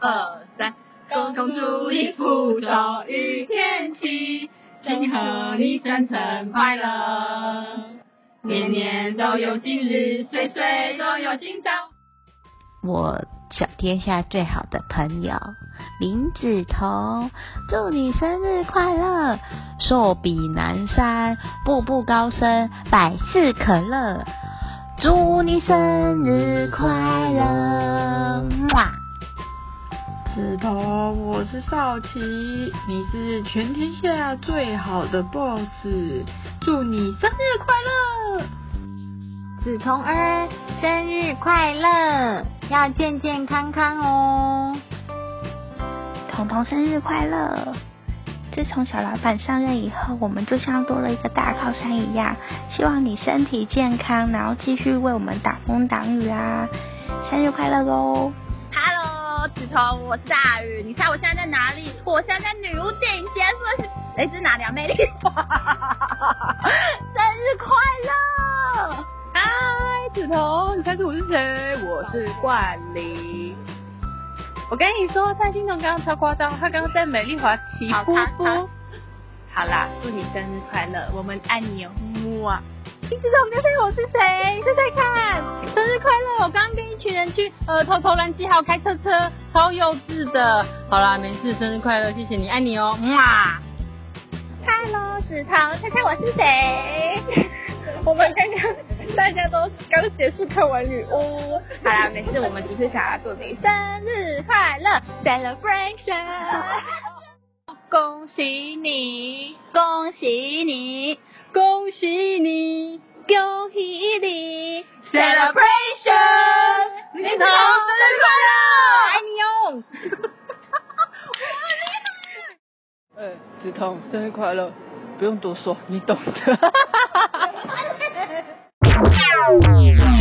二三，共同祝你福寿与天齐，祝贺你生辰快乐，年年都有今日，岁岁都有今朝。我小天下最好的朋友林子彤，祝你生日快乐，寿比南山，步步高升，百事可乐。祝你生日快乐！哇！子彤，我是少奇，你是全天下最好的 boss，祝你生日快乐！子彤儿，生日快乐，要健健康康哦！彤彤生日快乐！自从小老板上任以后，我们就像多了一个大靠山一样。希望你身体健康，然后继续为我们挡风挡雨啊！生日快乐喽子彤，我是大雨。你猜我现在在哪里？我现在在女巫电影节，是不是？哎，这是哪里啊？美丽华！生日快乐！嗨，子彤，你猜出我是谁？我是冠霖。我跟你说，蔡欣彤刚刚超夸张，他刚刚在美丽华起呼呼。好啦，祝你生日快乐，我们爱你哦，哇！你知道我们家朋友是谁？猜猜看，生日快乐！我刚刚跟一群人去呃偷偷乱记号开车车，超幼稚的。好啦，没事，生日快乐，谢谢你，爱你哦，哇！Hello，子彤，猜猜我是谁？我们刚刚大家都刚结束看完女巫，好啦，没事，我们只是想要祝你生日快乐，celebration，恭喜你，恭喜你，恭喜你，恭喜你，celebration，痛。我厉害。哎、欸，止，生日快乐，不用多说，你懂的。